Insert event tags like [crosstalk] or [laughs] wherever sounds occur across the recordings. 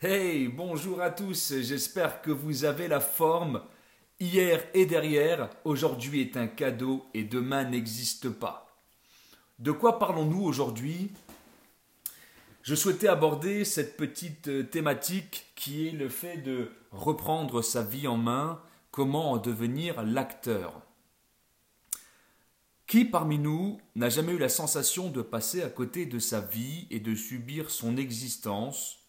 Hey, bonjour à tous, j'espère que vous avez la forme. Hier et derrière, aujourd'hui est un cadeau et demain n'existe pas. De quoi parlons-nous aujourd'hui? Je souhaitais aborder cette petite thématique qui est le fait de reprendre sa vie en main, comment en devenir l'acteur. Qui parmi nous n'a jamais eu la sensation de passer à côté de sa vie et de subir son existence,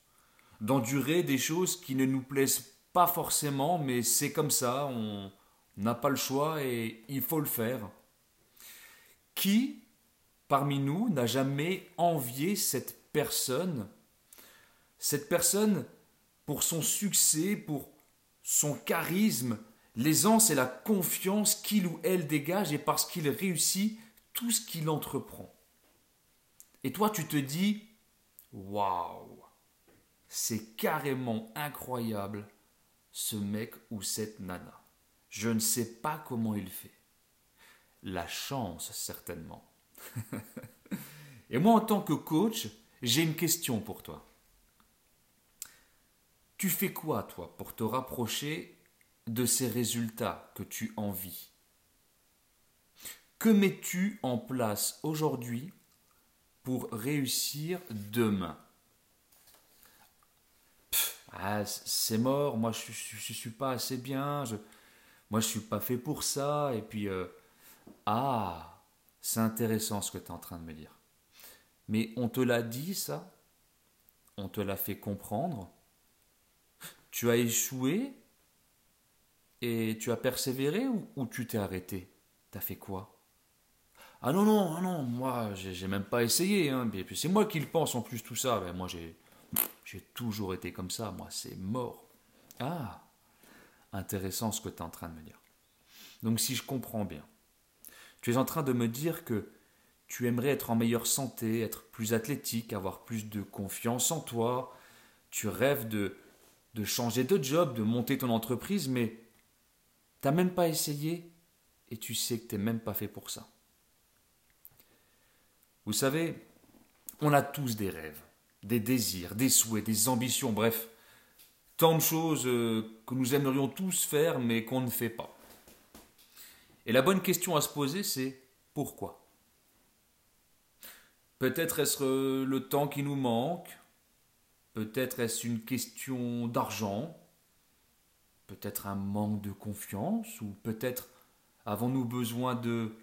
d'endurer des choses qui ne nous plaisent pas forcément, mais c'est comme ça, on n'a pas le choix et il faut le faire. Qui parmi nous n'a jamais envié cette personne, cette personne pour son succès, pour son charisme, L'aisance et la confiance qu'il ou elle dégage et parce qu'il réussit tout ce qu'il entreprend. Et toi, tu te dis Waouh, c'est carrément incroyable ce mec ou cette nana. Je ne sais pas comment il fait. La chance, certainement. [laughs] et moi, en tant que coach, j'ai une question pour toi. Tu fais quoi, toi, pour te rapprocher de ces résultats que tu envies? Que mets-tu en place aujourd'hui pour réussir demain? Ah, C'est mort, moi je ne suis pas assez bien, je, moi je suis pas fait pour ça, et puis... Euh, ah, c'est intéressant ce que tu es en train de me dire. Mais on te l'a dit ça? On te l'a fait comprendre? Tu as échoué? Et tu as persévéré ou, tu t'es arrêté? T'as fait quoi? Ah non, non, ah non, moi, j'ai même pas essayé. Hein. Et puis c'est moi qui le pense en plus, tout ça. Ben, moi, j'ai toujours été comme ça. Moi, c'est mort. Ah Intéressant ce que tu es en train de me dire. Donc, si je comprends bien, tu es en train de me dire que tu aimerais être en meilleure santé, être plus athlétique, avoir plus de confiance en toi. Tu rêves de, de changer de job, de monter ton entreprise, mais T'as même pas essayé et tu sais que t'es même pas fait pour ça. Vous savez, on a tous des rêves, des désirs, des souhaits, des ambitions, bref, tant de choses euh, que nous aimerions tous faire mais qu'on ne fait pas. Et la bonne question à se poser, c'est pourquoi? Peut-être est-ce euh, le temps qui nous manque Peut-être est-ce une question d'argent peut-être un manque de confiance, ou peut-être avons-nous besoin de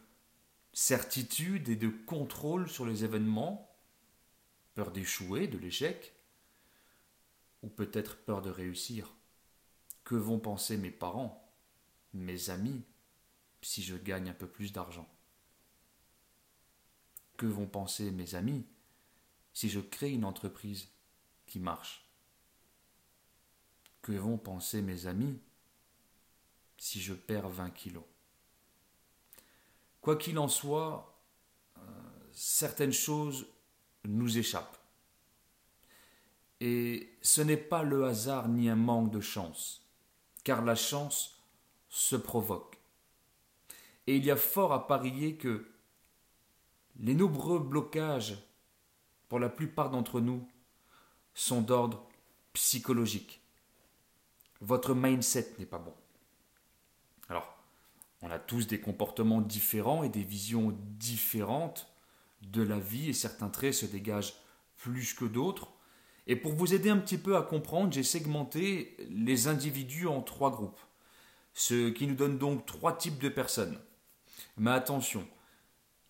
certitude et de contrôle sur les événements, peur d'échouer, de l'échec, ou peut-être peur de réussir. Que vont penser mes parents, mes amis, si je gagne un peu plus d'argent? Que vont penser mes amis si je crée une entreprise qui marche? Que vont penser mes amis si je perds 20 kilos? Quoi qu'il en soit, euh, certaines choses nous échappent. Et ce n'est pas le hasard ni un manque de chance, car la chance se provoque. Et il y a fort à parier que les nombreux blocages, pour la plupart d'entre nous, sont d'ordre psychologique votre mindset n'est pas bon. Alors, on a tous des comportements différents et des visions différentes de la vie et certains traits se dégagent plus que d'autres. Et pour vous aider un petit peu à comprendre, j'ai segmenté les individus en trois groupes, ce qui nous donne donc trois types de personnes. Mais attention,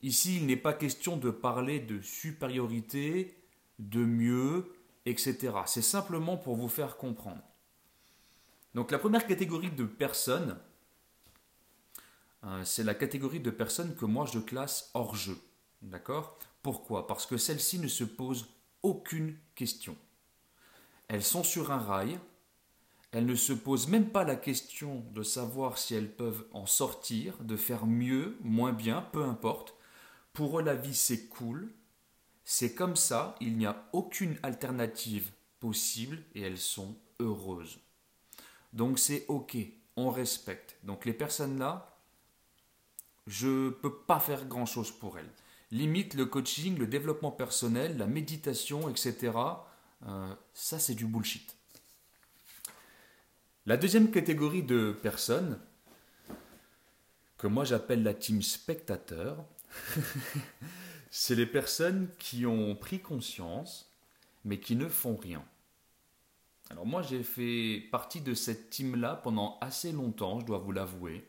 ici il n'est pas question de parler de supériorité, de mieux, etc. C'est simplement pour vous faire comprendre. Donc la première catégorie de personnes, euh, c'est la catégorie de personnes que moi je classe hors jeu. D'accord? Pourquoi? Parce que celles-ci ne se posent aucune question. Elles sont sur un rail, elles ne se posent même pas la question de savoir si elles peuvent en sortir, de faire mieux, moins bien, peu importe. Pour eux, la vie, c'est cool. C'est comme ça, il n'y a aucune alternative possible et elles sont heureuses. Donc c'est OK, on respecte. Donc les personnes-là, je ne peux pas faire grand-chose pour elles. Limite le coaching, le développement personnel, la méditation, etc. Euh, ça c'est du bullshit. La deuxième catégorie de personnes, que moi j'appelle la team spectateur, [laughs] c'est les personnes qui ont pris conscience, mais qui ne font rien. Alors moi j'ai fait partie de cette team-là pendant assez longtemps, je dois vous l'avouer,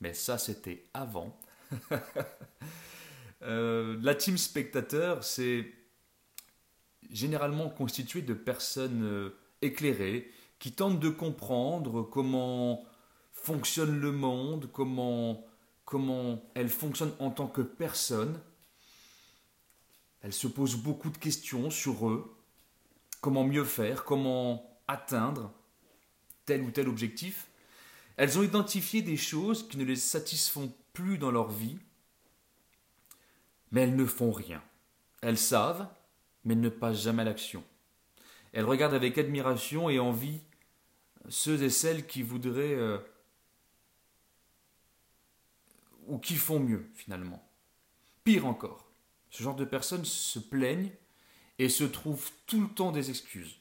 mais ça c'était avant. [laughs] Euh, la team spectateur, c'est généralement constitué de personnes euh, éclairées qui tentent de comprendre comment fonctionne le monde, comment, comment elles fonctionnent en tant que personnes. Elles se posent beaucoup de questions sur eux, comment mieux faire, comment atteindre tel ou tel objectif. Elles ont identifié des choses qui ne les satisfont plus dans leur vie, mais elles ne font rien. Elles savent, mais ne passent jamais à l'action. Elles regardent avec admiration et envie ceux et celles qui voudraient euh, ou qui font mieux finalement. Pire encore, ce genre de personnes se plaignent et se trouvent tout le temps des excuses.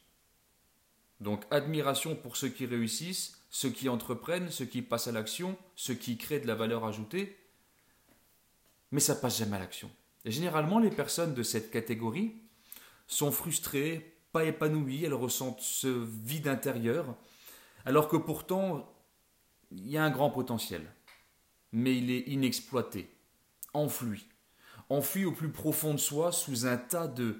Donc admiration pour ceux qui réussissent, ceux qui entreprennent, ceux qui passent à l'action, ceux qui créent de la valeur ajoutée, mais ça passe jamais à l'action. Et généralement, les personnes de cette catégorie sont frustrées, pas épanouies, elles ressentent ce vide intérieur, alors que pourtant, il y a un grand potentiel, mais il est inexploité, enfoui, enfoui au plus profond de soi sous un tas de,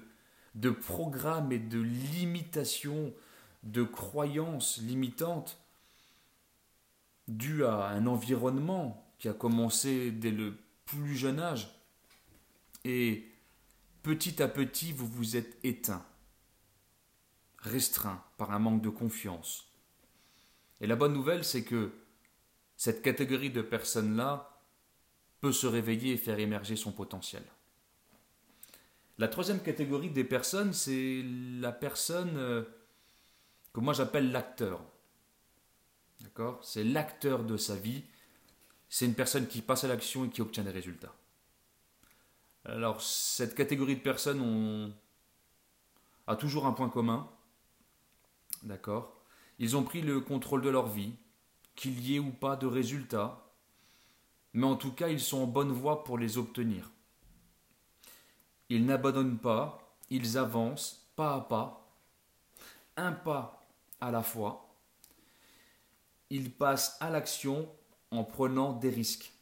de programmes et de limitations, de croyances limitantes dues à un environnement qui a commencé dès le plus jeune âge. Et petit à petit, vous vous êtes éteint, restreint par un manque de confiance, et la bonne nouvelle, c'est que cette catégorie de personnes-là peut se réveiller et faire émerger son potentiel. La troisième catégorie des personnes, c'est la personne euh, que moi j'appelle l'acteur. D'accord? C'est l'acteur de sa vie. C'est une personne qui passe à l'action et qui obtient des résultats. Alors, cette catégorie de personnes a toujours un point commun. D'accord? Ils ont pris le contrôle de leur vie, qu'il y ait ou pas de résultats, mais en tout cas ils sont en bonne voie pour les obtenir. Ils n'abandonnent pas, ils avancent pas à pas, un pas à la fois. Ils passent à l'action en prenant des risques.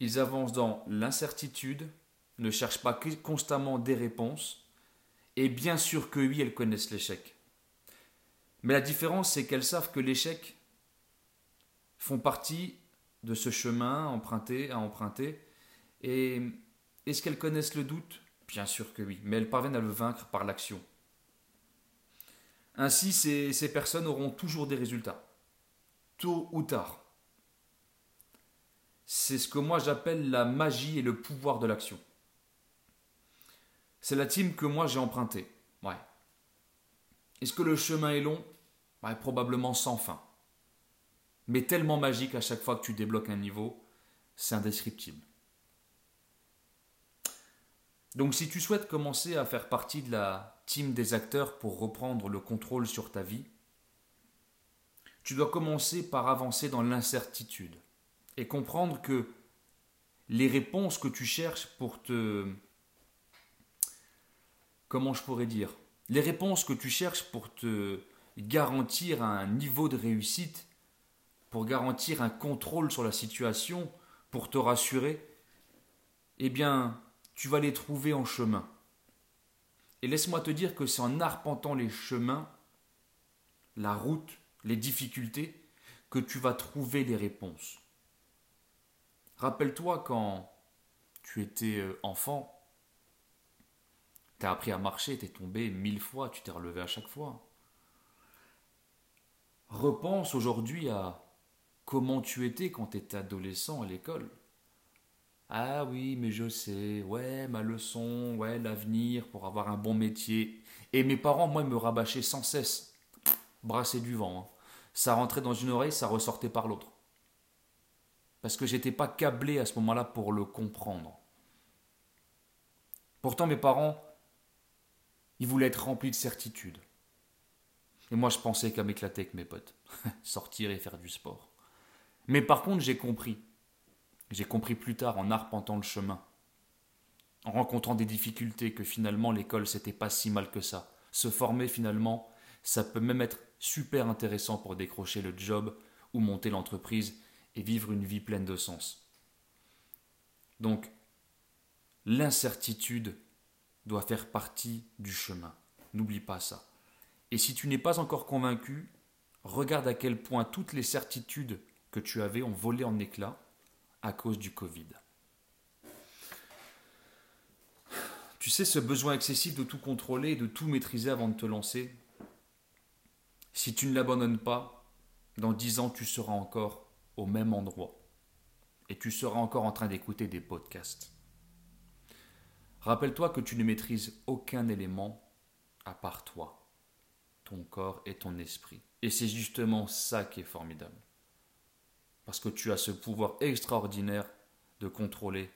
Ils avancent dans l'incertitude, ne cherchent pas constamment des réponses, et bien sûr que oui, elles connaissent l'échec. Mais la différence, c'est qu'elles savent que l'échec font partie de ce chemin emprunté à emprunter. Et est-ce qu'elles connaissent le doute? Bien sûr que oui, mais elles parviennent à le vaincre par l'action. Ainsi, ces, ces personnes auront toujours des résultats, tôt ou tard. C'est ce que moi j'appelle la magie et le pouvoir de l'action. C'est la team que moi j'ai empruntée. Ouais. Est-ce que le chemin est long? Probablement sans fin. Mais tellement magique à chaque fois que tu débloques un niveau, c'est indescriptible. Donc si tu souhaites commencer à faire partie de la team des acteurs pour reprendre le contrôle sur ta vie, tu dois commencer par avancer dans l'incertitude et comprendre que les réponses que tu cherches pour te... Comment je pourrais dire Les réponses que tu cherches pour te garantir un niveau de réussite, pour garantir un contrôle sur la situation, pour te rassurer, eh bien, tu vas les trouver en chemin. Et laisse-moi te dire que c'est en arpentant les chemins, la route, les difficultés, que tu vas trouver les réponses. Rappelle-toi quand tu étais euh, enfant, tu as appris à marcher, tu tombé mille fois, tu t'es relevé à chaque fois repense aujourd'hui à comment tu étais quand tu étais adolescent à l'école. Ah oui, mais je sais, ouais, ma leçon, ouais, l'avenir pour avoir un bon métier. Et mes parents, moi, me rabâchaient sans cesse. Brasser du vent. Hein. Ça rentrait dans une oreille, ça ressortait par l'autre. Parce que j'étais pas câblé à ce moment-là pour le comprendre. Pourtant, mes parents, ils voulaient être remplis de certitude. Et moi, je pensais qu'à m'éclater avec mes potes, [laughs] sortir et faire du sport. Mais par contre, j'ai compris. J'ai compris plus tard en arpentant le chemin, en rencontrant des difficultés, que finalement l'école c'était pas si mal que ça. Se former finalement, ça peut même être super intéressant pour décrocher le job ou monter l'entreprise et vivre une vie pleine de sens. Donc, l'incertitude doit faire partie du chemin. N'oublie pas ça. Et si tu n'es pas encore convaincu, regarde à quel point toutes les certitudes que tu avais ont volé en éclats à cause du Covid. Tu sais, ce besoin excessif de tout contrôler et de tout maîtriser avant de te lancer, si tu ne l'abandonnes pas, dans dix ans, tu seras encore au même endroit. Et tu seras encore en train d'écouter des podcasts. Rappelle-toi que tu ne maîtrises aucun élément à part toi, ton corps et ton esprit. Et c'est justement ça qui est formidable. Parce que tu as ce pouvoir extraordinaire de contrôler,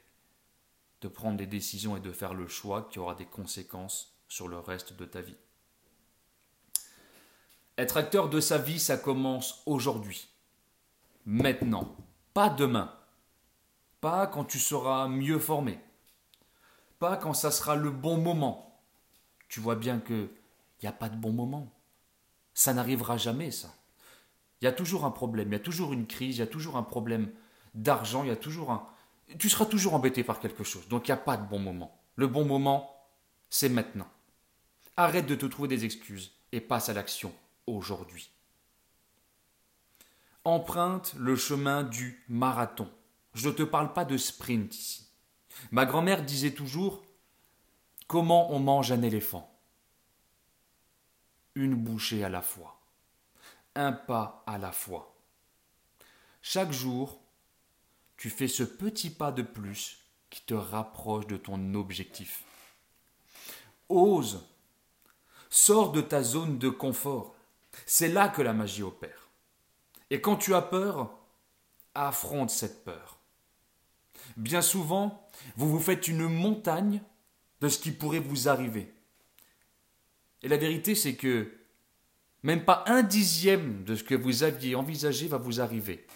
de prendre des décisions et de faire le choix qui aura des conséquences sur le reste de ta vie. Être acteur de sa vie, ça commence aujourd'hui, maintenant, pas demain, pas quand tu seras mieux formé, pas quand ça sera le bon moment. Tu vois bien que n'y a pas de bon moment. Ça n'arrivera jamais, ça. Il y a toujours un problème, il y a toujours une crise, il y a toujours un problème d'argent, il y a toujours un... Tu seras toujours embêté par quelque chose. Donc il n'y a pas de bon moment. Le bon moment, c'est maintenant. Arrête de te trouver des excuses et passe à l'action aujourd'hui. Emprunte le chemin du marathon. Je ne te parle pas de sprint ici. Ma grand-mère disait toujours Comment on mange un éléphant? Une bouchée à la fois un pas à la fois. Chaque jour, tu fais ce petit pas de plus qui te rapproche de ton objectif. Ose, sors de ta zone de confort. C'est là que la magie opère. Et quand tu as peur, affronte cette peur. Bien souvent, vous vous faites une montagne de ce qui pourrait vous arriver. Et la vérité, c'est que même pas un dixième de ce que vous aviez envisagé va vous arriver.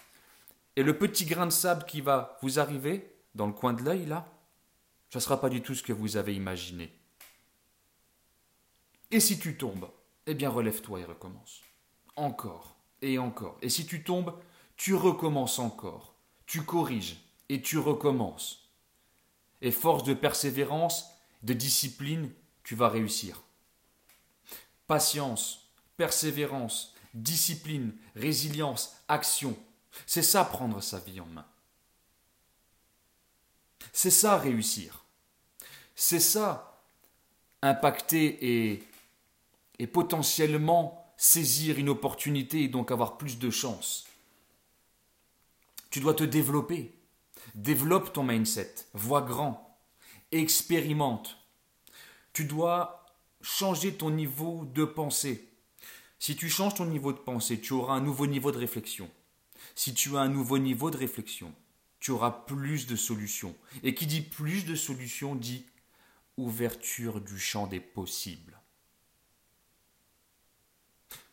Et le petit grain de sable qui va vous arriver, dans le coin de l'œil là, ce ne sera pas du tout ce que vous avez imaginé. Et si tu tombes, eh bien relève-toi et recommence. Encore et encore. Et si tu tombes, tu recommences encore. Tu corriges et tu recommences. Et force de persévérance, de discipline, tu vas réussir. Patience, persévérance, discipline, résilience, action. C'est ça prendre sa vie en main. C'est ça réussir. C'est ça impacter et, et potentiellement saisir une opportunité et donc avoir plus de chance. Tu dois te développer. Développe ton mindset. Vois grand. Expérimente. Tu dois changer ton niveau de pensée. Si tu changes ton niveau de pensée, tu auras un nouveau niveau de réflexion. Si tu as un nouveau niveau de réflexion, tu auras plus de solutions. Et qui dit plus de solutions dit ouverture du champ des possibles.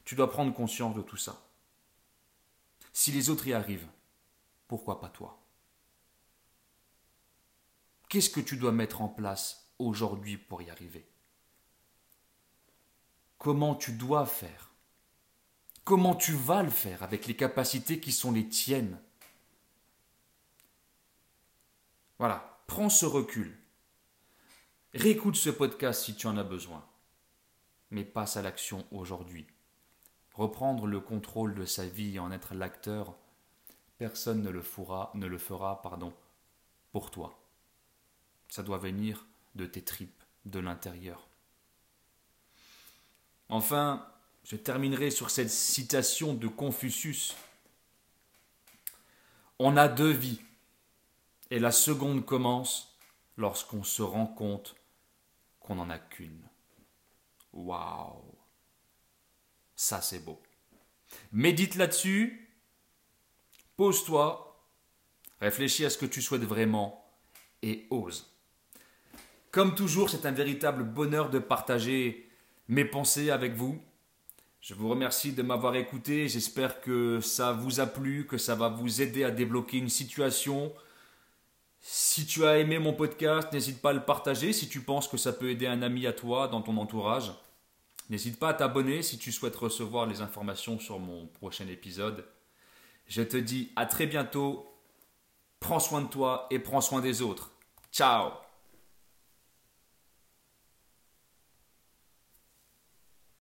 Tu dois prendre conscience de tout ça. Si les autres y arrivent, pourquoi pas toi? Qu'est-ce que tu dois mettre en place aujourd'hui pour y arriver? Comment tu dois faire? Comment tu vas le faire avec les capacités qui sont les tiennes? Voilà, prends ce recul. Réécoute ce podcast si tu en as besoin. Mais passe à l'action aujourd'hui. Reprendre le contrôle de sa vie et en être l'acteur, personne ne le fera, ne le fera pardon, pour toi. Ça doit venir de tes tripes, de l'intérieur. Enfin, je terminerai sur cette citation de Confucius. On a deux vies, et la seconde commence lorsqu'on se rend compte qu'on n'en a qu'une. Waouh Ça c'est beau. Médite là-dessus, pose-toi, réfléchis à ce que tu souhaites vraiment et ose. Comme toujours, c'est un véritable bonheur de partager mes pensées avec vous. Je vous remercie de m'avoir écouté. J'espère que ça vous a plu, que ça va vous aider à débloquer une situation. Si tu as aimé mon podcast, n'hésite pas à le partager si tu penses que ça peut aider un ami à toi dans ton entourage. N'hésite pas à t'abonner si tu souhaites recevoir les informations sur mon prochain épisode. Je te dis à très bientôt. Prends soin de toi et prends soin des autres. Ciao